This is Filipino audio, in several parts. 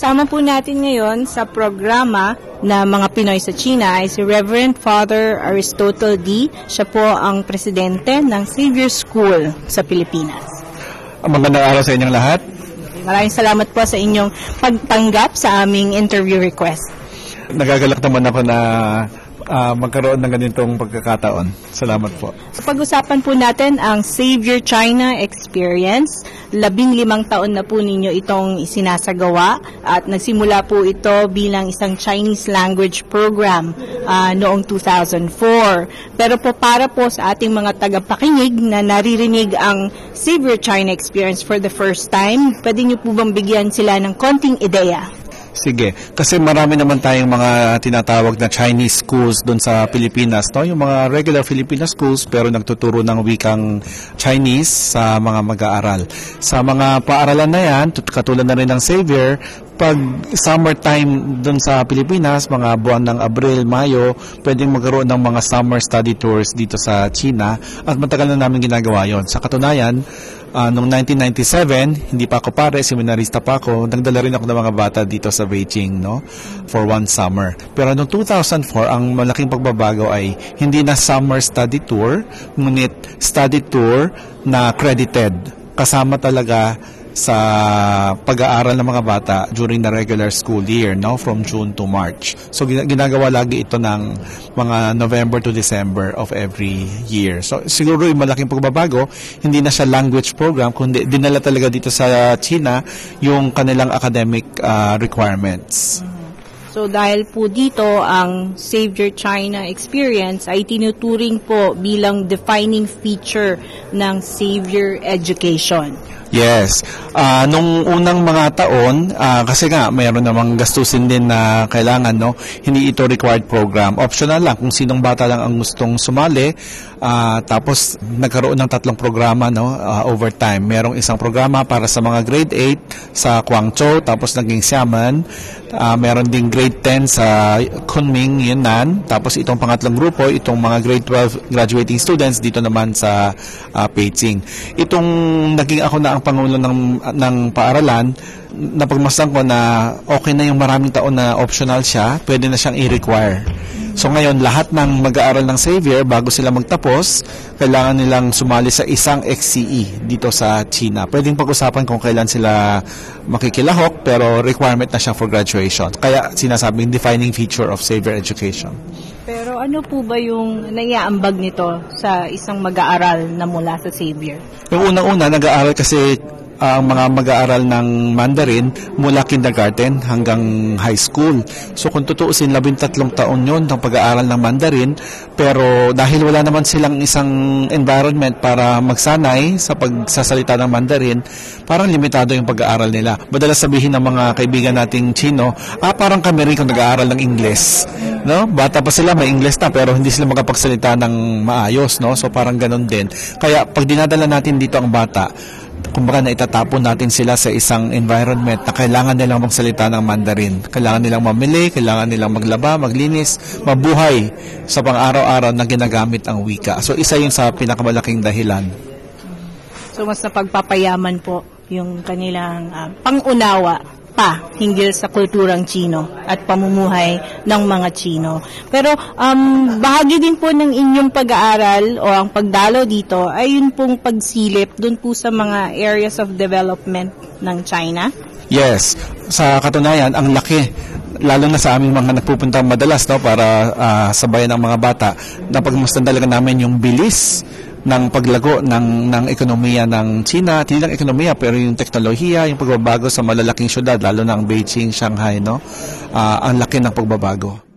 Kasama po natin ngayon sa programa na mga Pinoy sa China ay si Reverend Father Aristotle D. Siya po ang presidente ng Xavier School sa Pilipinas. Magandang araw sa inyong lahat. Maraming salamat po sa inyong pagtanggap sa aming interview request. Nagagalak naman ako na uh, magkaroon ng ganitong pagkakataon. Salamat po. So, pag-usapan po natin ang Savior China Experience. Labing limang taon na po ninyo itong isinasagawa at nagsimula po ito bilang isang Chinese language program uh, noong 2004. Pero po para po sa ating mga tagapakinig na naririnig ang Savior China Experience for the first time, pwede niyo po bang bigyan sila ng konting ideya Sige, kasi marami naman tayong mga tinatawag na Chinese schools doon sa Pilipinas, no? Yung mga regular Filipino schools pero nagtuturo ng wikang Chinese sa mga mag-aaral. Sa mga paaralan na yan, katulad na rin ng Xavier, pag summertime doon sa Pilipinas, mga buwan ng Abril, Mayo, pwedeng magkaroon ng mga summer study tours dito sa China at matagal na namin ginagawa yon. Sa katunayan, uh, noong 1997, hindi pa ako pare, seminarista pa ako, nagdala rin ako ng mga bata dito sa Beijing, no? For one summer. Pero noong 2004, ang malaking pagbabago ay hindi na summer study tour, ngunit study tour na credited. Kasama talaga sa pag-aaral ng mga bata during the regular school year, no, from June to March. So ginagawa lagi ito ng mga November to December of every year. So siguro yung malaking pagbabago, hindi na siya language program, kundi dinala talaga dito sa China yung kanilang academic uh, requirements. So dahil po dito ang Savior China experience ay tinuturing po bilang defining feature ng Savior education. Yes. Uh, nung unang mga taon, uh, kasi nga mayroon namang gastusin din na kailangan, no? Hindi ito required program. Optional lang kung sinong bata lang ang gustong sumali. Uh, tapos nagkaroon ng tatlong programa, no? Uh, over time. Merong isang programa para sa mga grade 8 sa Guangzhou, tapos naging Xiamen. Uh, meron ding grade 10 sa Kunming, Yunnan. Tapos itong pangatlong grupo, itong mga grade 12 graduating students dito naman sa uh, Beijing. Itong naging ako na ang Pangulo ng, ng paaralan, napagmasdan ko na okay na yung maraming taon na optional siya, pwede na siyang i-require. So ngayon, lahat ng mag-aaral ng Xavier, bago sila magtapos, kailangan nilang sumali sa isang XCE dito sa China. Pwedeng pag-usapan kung kailan sila makikilahok, pero requirement na siya for graduation. Kaya sinasabing defining feature of Xavier education. Pero ano po ba yung naiaambag nito sa isang mag-aaral na mula sa Xavier? Yung unang-una, nag-aaral kasi ang mga mag-aaral ng Mandarin mula kindergarten hanggang high school. So kung tutuusin, labintatlong taon yon ng pag-aaral ng Mandarin, pero dahil wala naman silang isang environment para magsanay sa pagsasalita ng Mandarin, parang limitado yung pag-aaral nila. Madalas sabihin ng mga kaibigan nating Chino, ah parang kami rin kung nag-aaral ng Ingles. No? Bata pa sila, may Ingles na, pero hindi sila makapagsalita ng maayos. No? So parang ganun din. Kaya pag dinadala natin dito ang bata, kumbaga na itatapon natin sila sa isang environment na kailangan nilang magsalita ng Mandarin. Kailangan nilang mamili, kailangan nilang maglaba, maglinis, mabuhay sa pang-araw-araw na ginagamit ang wika. So isa yun sa pinakamalaking dahilan. So mas napagpapayaman po yung kanilang uh, pangunawa pa hinggil sa kulturang Chino at pamumuhay ng mga Chino. Pero um, bahagi din po ng inyong pag-aaral o ang pagdalo dito ay yun pong pagsilip dun po sa mga areas of development ng China. Yes. Sa katunayan, ang laki lalo na sa aming mga nagpupunta madalas no para uh, sabayan ang mga bata napagmasdan talaga namin yung bilis ng paglago ng ng ekonomiya ng China, hindi lang ekonomiya pero yung teknolohiya, yung pagbabago sa malalaking syudad lalo na ang Beijing, Shanghai, no. Uh, ang laki ng pagbabago.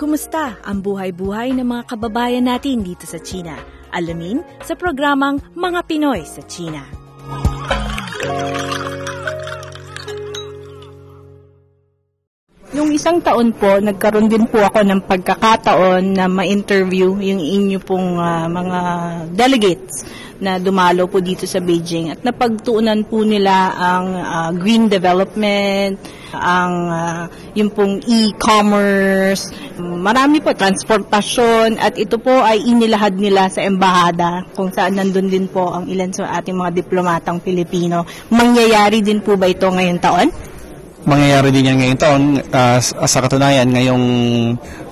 Kumusta ang buhay-buhay ng mga kababayan natin dito sa China? Alamin sa programang Mga Pinoy sa China. Nung isang taon po, nagkaroon din po ako ng pagkakataon na ma-interview yung inyo pong ah, mga delegates na dumalo po dito sa Beijing at napagtuunan po nila ang ah, green development, ang ah, yung pong e-commerce, marami po transportasyon at ito po ay inilahad nila sa embahada kung saan nandun din po ang ilan sa ating mga diplomatang Pilipino. Mangyayari din po ba ito ngayong taon? Mangyayari din yan ngayong taon. Ah, sa katunayan, ngayong,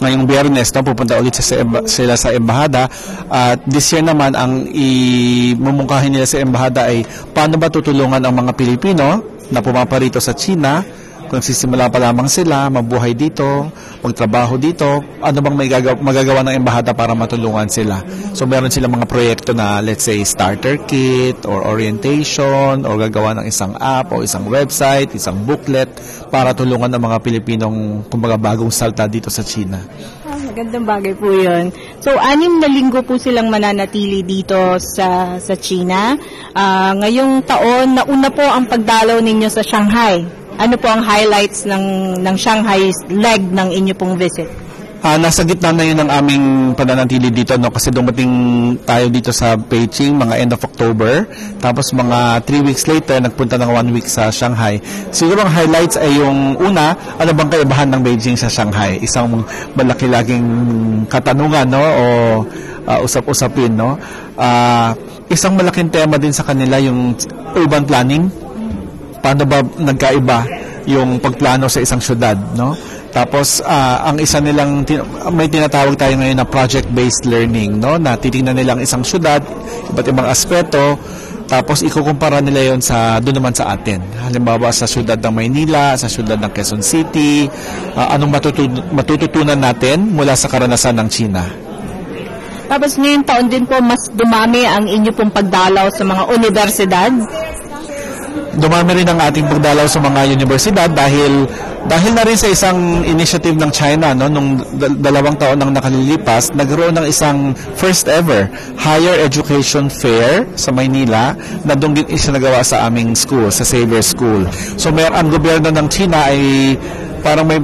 ngayong biyernes, no, pupunta ulit sa, sila sa embahada. At this year naman, ang imumungkahin nila sa embahada ay paano ba tutulungan ang mga Pilipino na pumaparito sa China kung sisimula pa lamang sila, mabuhay dito, magtrabaho dito, ano bang may gagaw- magagawa ng embahada para matulungan sila. So meron silang mga proyekto na let's say starter kit or orientation or gagawa ng isang app o isang website, isang booklet para tulungan ang mga Pilipinong kumbaga bagong salta dito sa China. Ah, magandang bagay po yun. So, anim na linggo po silang mananatili dito sa sa China. Ah, ngayong taon, nauna po ang pagdalaw ninyo sa Shanghai. Ano po ang highlights ng ng Shanghai leg ng inyo pong visit? Ah, nasa gitna na yun ang aming pananatili dito no kasi dumating tayo dito sa Beijing mga end of October tapos mga 3 weeks later nagpunta ng 1 week sa Shanghai. Siguro ang highlights ay yung una, ano bang kaibahan ng Beijing sa Shanghai? Isang malaki laging katanungan no o ah, usap-usapin no. Ah, isang malaking tema din sa kanila yung urban planning paano ba nagkaiba yung pagplano sa isang syudad, no? Tapos ah, ang isa nilang may tinatawag tayo ngayon na project-based learning, no? Na titingnan nila ang isang syudad, iba't ibang aspeto, tapos ikukumpara nila yon sa doon naman sa atin. Halimbawa sa syudad ng Maynila, sa syudad ng Quezon City, ah, anong matutu- matututunan natin mula sa karanasan ng China. Tapos ngayong taon din po, mas dumami ang inyo pong pagdalaw sa mga universidad. Dumami rin ang ating pagdalaw sa mga universidad dahil dahil na rin sa isang initiative ng China no nung dal- dalawang taon nang nakalilipas nagkaroon ng isang first ever higher education fair sa Maynila na doon din isinagawa sa aming school sa Xavier School. So may ang gobyerno ng China ay parang may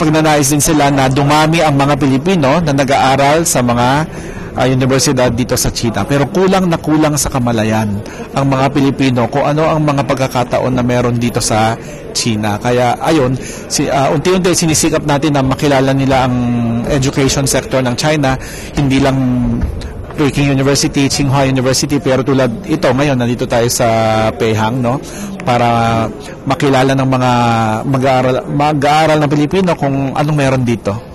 pagnanais din sila na dumami ang mga Pilipino na nag-aaral sa mga uh, universidad dito sa China. Pero kulang na kulang sa kamalayan ang mga Pilipino kung ano ang mga pagkakataon na meron dito sa China. Kaya ayun, si, ah, unti-unti sinisikap natin na makilala nila ang education sector ng China, hindi lang Peking University, Tsinghua University, pero tulad ito, ngayon, nandito tayo sa Peihang, no? Para makilala ng mga mag-aaral, mag-aaral ng Pilipino kung anong meron dito.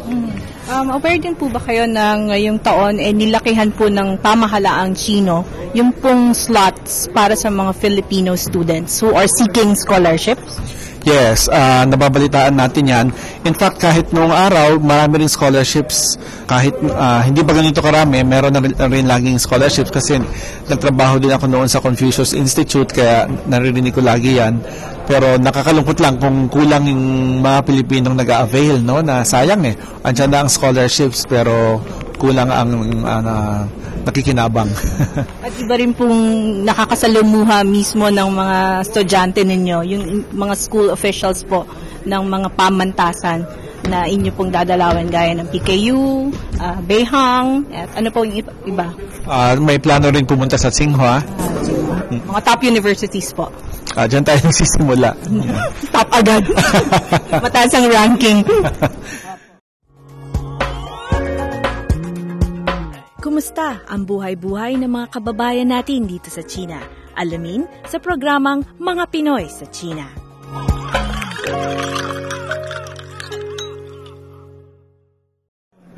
Um, aware din po ba kayo na ngayong taon eh, nilakihan po ng pamahalaang Chino yung pong slots para sa mga Filipino students who are seeking scholarships? Yes, ah, nababalitaan natin yan. In fact, kahit noong araw, marami rin scholarships. Kahit ah, hindi pa ganito karami, meron na rin, na rin laging scholarships kasi nagtrabaho din ako noon sa Confucius Institute kaya naririnig ko lagi yan. Pero nakakalungkot lang kung kulang yung mga Pilipinong nag-avail, no? Na sayang eh. Andiyan na ang scholarships pero kulang ang na- nakikinabang. At iba rin pong nakakasalumuha mismo ng mga estudyante ninyo, yung mga school officials po ng mga pamantasan na inyo pong dadalawin gaya ng PKU, ah, Beihang, at ano po yung iba-? Ah, may plano rin pumunta sa Tsinghua. Mga top universities po. Ah, diyan tayo nagsisimula. Top agad. Mataas ang ranking. Kumusta ang buhay-buhay ng mga kababayan natin dito sa China? Alamin sa programang Mga Pinoy sa China.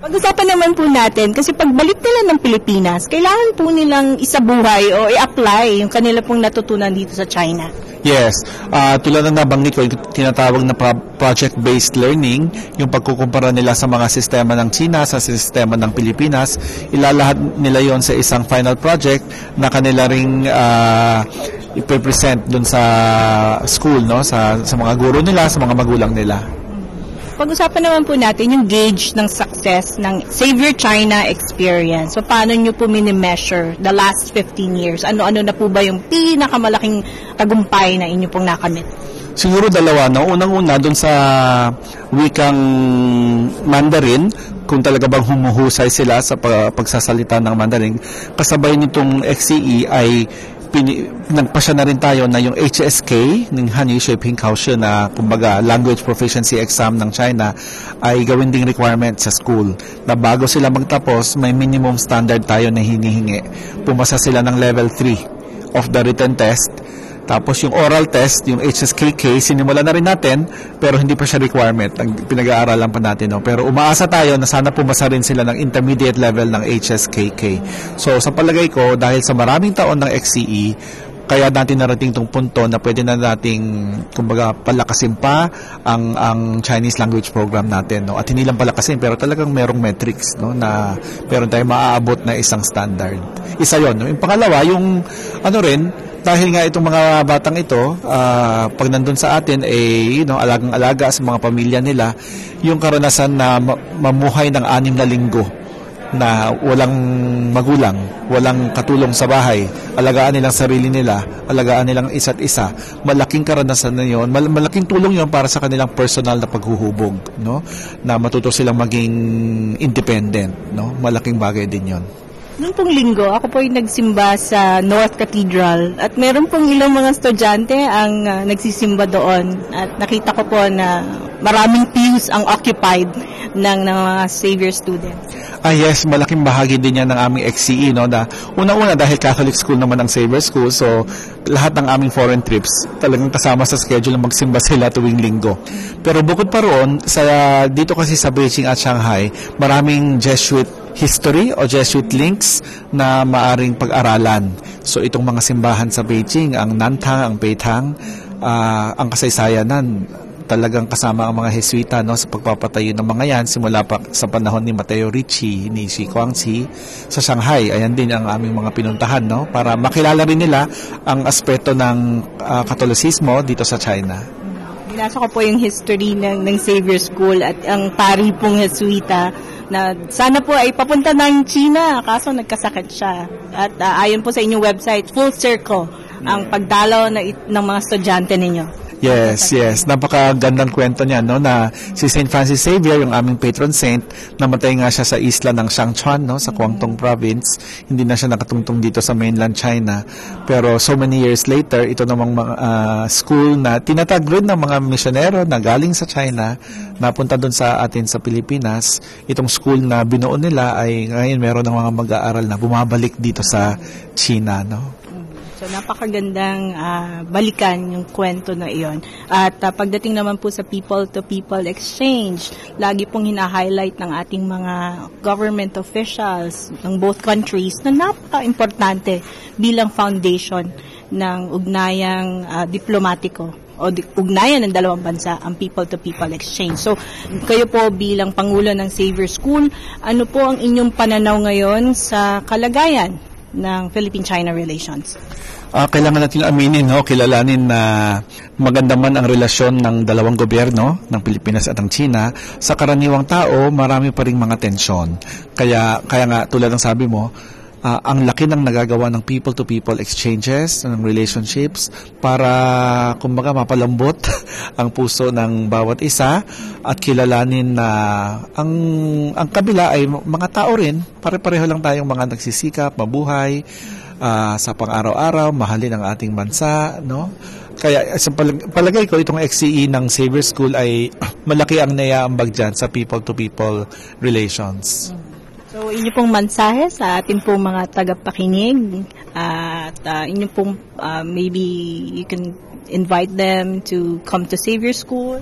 Pag-usapan naman po natin, kasi pagbalik nila ng Pilipinas, kailangan po nilang isabuhay o i-apply yung kanila pong natutunan dito sa China. Yes. Ah, tulad ng nabanggit ko, yung tinatawag na pro- project-based learning, yung pagkukumpara nila sa mga sistema ng China, sa sistema ng Pilipinas, ilalahad nila yon sa isang final project na kanila ring ah, ipipresent dun sa school, no? sa, sa mga guro nila, sa mga magulang nila. Pag-usapan naman po natin yung gauge ng success ng Savior China experience. So, paano nyo po mini-measure the last 15 years? Ano-ano na po ba yung pinakamalaking tagumpay na inyo pong nakamit? Siguro dalawa, no? Unang-una, doon sa wikang Mandarin, kung talaga bang humuhusay sila sa pa- pagsasalita ng Mandarin, kasabay nitong XCE ay pini, nagpasya na rin tayo na yung HSK ng Hanyu Shui Kaoshi na kumbaga language proficiency exam ng China ay gawin ding requirement sa school. Na bago sila magtapos may minimum standard tayo na hinihingi. Pumasa sila ng level 3 of the written test tapos yung oral test, yung HSKK, sinimula na rin natin, pero hindi pa siya requirement. Pinag-aaralan pa natin. No? Pero umaasa tayo na sana pumasa rin sila ng intermediate level ng HSKK. So sa palagay ko, dahil sa maraming taon ng XCE, kaya natin narating tong punto na pwede na nating kumbaga palakasin pa ang ang Chinese language program natin no? At hindi lang palakasin pero talagang merong metrics no? Na meron tayong maaabot na isang standard. Isa yon no? Yung pangalawa yung ano rin dahil nga itong mga batang ito ah, pag nandun sa atin eh you know alagang-alaga sa mga pamilya nila yung karanasan na ma- mamuhay ng anim na linggo na walang magulang, walang katulong sa bahay, alagaan nilang sarili nila, alagaan nilang isa't isa. Malaking karanasan na 'yon, mal- malaking tulong 'yon para sa kanilang personal na paghuhubog, no? Na matuto silang maging independent, no? Malaking bagay din 'yon. Noong pong linggo, ako po yung nagsimba sa North Cathedral at meron pong ilang mga estudyante ang ah, nagsisimba doon at nakita ko po na maraming pews ang occupied ng, ng mga Savior students. Ah yes, malaking bahagi din yan ng aming XCE no na una-una dahil Catholic school naman ang Savior School so lahat ng aming foreign trips talagang kasama sa schedule na magsimba sila tuwing linggo. Pero bukod pa roon sa dito kasi sa Beijing at Shanghai, maraming Jesuit history o Jesuit links na maaring pag-aralan. So itong mga simbahan sa Beijing, ang Nantang, ang Beitang, ah, ang kasaysayanan talagang kasama ang mga Jesuita no sa pagpapatayo ng mga yan simula pa sa panahon ni Mateo Ricci ni Xi Guangxi sa Shanghai. Ayan din ang aming mga pinuntahan no para makilala rin nila ang aspeto ng ah, Katolisismo dito sa China. Binasa ko po yung history ng, ng Savior School at ang pari pong Jesuita na sana po ay papunta ng China kaso nagkasakit siya. At ah, ayon po sa inyong website, full circle ang pagdalaw na, it- ng mga estudyante ninyo. Yes, yes. Napakagandang kwento niya, no, na si St. Francis Xavier, yung aming patron saint, namatay nga siya sa isla ng Shangchuan, no, sa Guangdong province. Hindi na siya nakatungtong dito sa mainland China. Pero so many years later, ito namang ah, school na tinatag rin ng mga misyonero na galing sa China, napunta doon sa atin sa Pilipinas. Itong school na binuo nila ay ngayon meron ng mga mag-aaral na bumabalik dito sa China, no. So napakagandang ah, balikan yung kwento na iyon. At ah, pagdating naman po sa people-to-people exchange, lagi pong hina-highlight ng ating mga government officials ng both countries na napaka-importante bilang foundation ng ugnayang ah, diplomatiko o ugnayan ng dalawang bansa ang people-to-people exchange. So, kayo po bilang Pangulo ng Savior School, ano po ang inyong pananaw ngayon sa kalagayan ng Philippine-China relations? Ah, kailangan natin aminin, no, kilalanin na maganda man ang relasyon ng dalawang gobyerno, ng Pilipinas at ng China, sa karaniwang tao, marami pa ring mga tensyon. Kaya, kaya nga, tulad ng sabi mo, ah, ang laki ng nagagawa ng people-to-people exchanges, ng relationships, para, kumbaga, mapalambot ang puso ng bawat isa at kilalanin na ang, ang kabila ay mga tao rin, pare-pareho lang tayong mga nagsisikap, mabuhay, ah, sa pang-araw-araw, mahalin ang ating bansa, no? Kaya sa palag- palagay ko itong XCE ng Savior School ay malaki ang naiaambag dyan sa people-to-people relations. So, inyo pong mensahe sa ating pong mga tagapakinig at uh, inyo pong uh, maybe you can invite them to come to Savior School.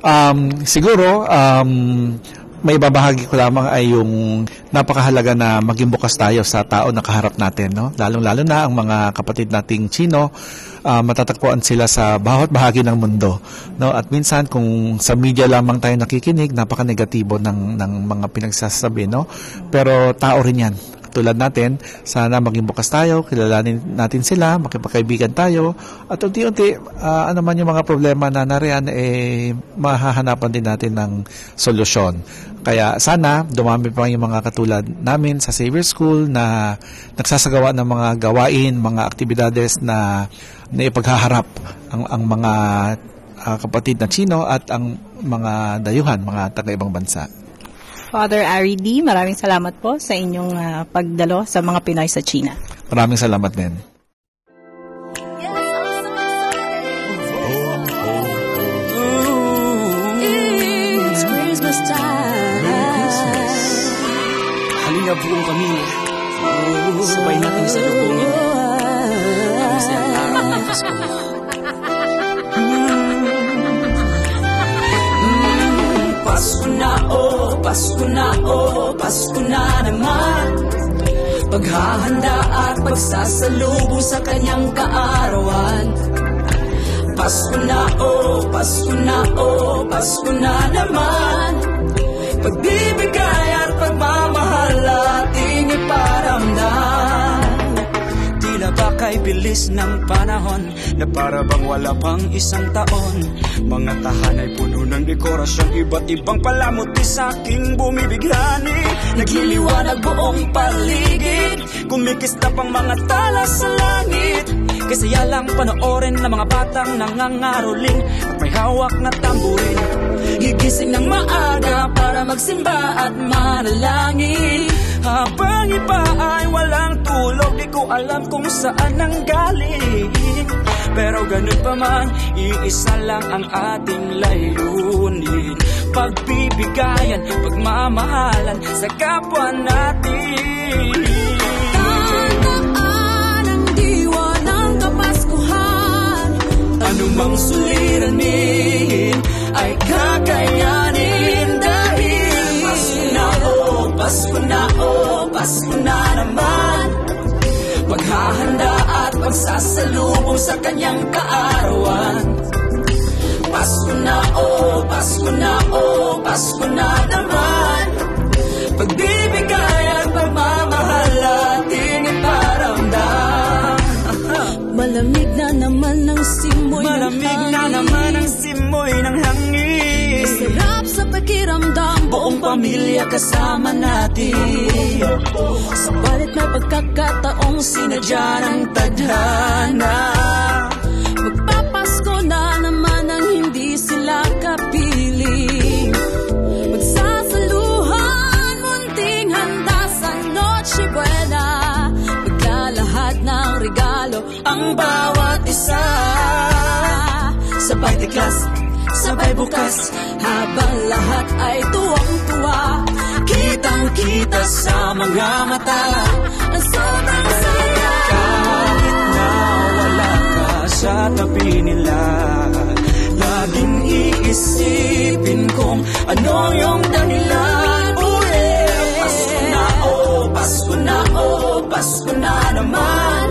Um, siguro, um, may babahagi ko lamang ay yung napakahalaga na maging bukas tayo sa tao na kaharap natin. No? Lalong-lalo na ang mga kapatid nating Chino, ah, matatagpuan sila sa bawat bahagi ng mundo. No? At minsan, kung sa media lamang tayo nakikinig, napaka-negatibo ng, ng mga pinagsasabi. No? Pero tao rin yan. Tulad natin, sana maging bukas tayo, kilalanin natin sila, makipagkaibigan tayo, at unti-unti, uh, ano man yung mga problema na nariyan, eh, mahahanapan din natin ng solusyon. Kaya sana, dumami pa yung mga katulad namin sa Savior School na nagsasagawa ng mga gawain, mga aktibidades na, na ipaghaharap ang, ang mga uh, kapatid na Chino at ang mga dayuhan, mga taga-ibang bansa. Father Ari D, maraming salamat po sa inyong uh, pagdalo sa mga Pinoy sa China. Maraming salamat din. Halina buong pamilya. Sabay natin sa lubungin. Ang masayang araw ng Pasko. Pasko Pasko na naman. Paghahanda at pagsasalubong sa kanyang kaarawan. Pasko na oh, Pasko na oh, Pasko na naman. Pagbibigay at pagmamahal ating iparamdam Tila ba kay bilis ng panahon Na para bang wala pang isang taon? Mga tahanay puno ng dekorasyon Iba't ibang palamuti sa aking bumibighani. Nagliliwanag buong paligid. Kumikista pang mga tala sa langit. Kasaya lang panoorin ng mga batang nangangaroling At may hawak na tamburin. Gigising ng maaga para magsimba at manalangin. Habang iba ay walang tulog Di ko alam kung saan nang galing Pero ganun pa man, iisa lang ang ating layunin. Pagbibigayan, pagmamahalan sa kapwa natin. Tandaan ang diwa ng Kapaskuhan. Anumang suliranin ay kakayanin dahil. Pasko na oh, Pasko na oh, Pasko na naman. Paghahanda pagsasalubong sa kanyang kaarawan. Pasko na oh, Pasko na oh, Pasko na naman. Pagbibigay at pagmamahal ating iparamdam Malamig na naman ang simoy Malamig ng na hangin. naman ang simoy ng hangin sa pakiramdam Buong pamilya kasama natin. Subalit may pagkakataong Sinadya ng tadhana Magpapasko na naman ang hindi sila kapiling Magsasaluhan, munting handa sa Noche Buena. Maglalahat ng regalo Ang bawat isa. Sabay tiklas, sabay bukas Habang lahat ay tuwang-tuwa. Kitang-kita sa mga mata Ang sobrang saya. Kahit na ka sa tabi nila Laging iisipin kung ano yung dahilan. Uli, Pasko na oh, Pasko na oh, Pasko na naman.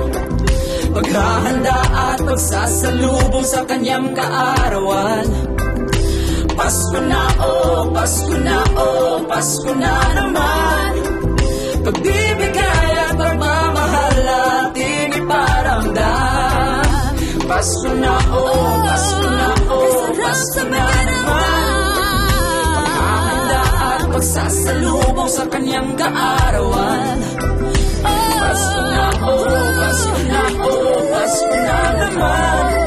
Paghahanda at pagsasalubong sa kanyang kaarawan Pasko na oh, Pasko na oh, Pasko na naman. Pagbibigay at pagmamahal ating iparamdam Pasko na oh, Pasko na oh, Pasko na naman. Paghahanda at pagsasalubong sa kanyang kaarawan. Pasko na oh, Pasko na oh, Pasko na naman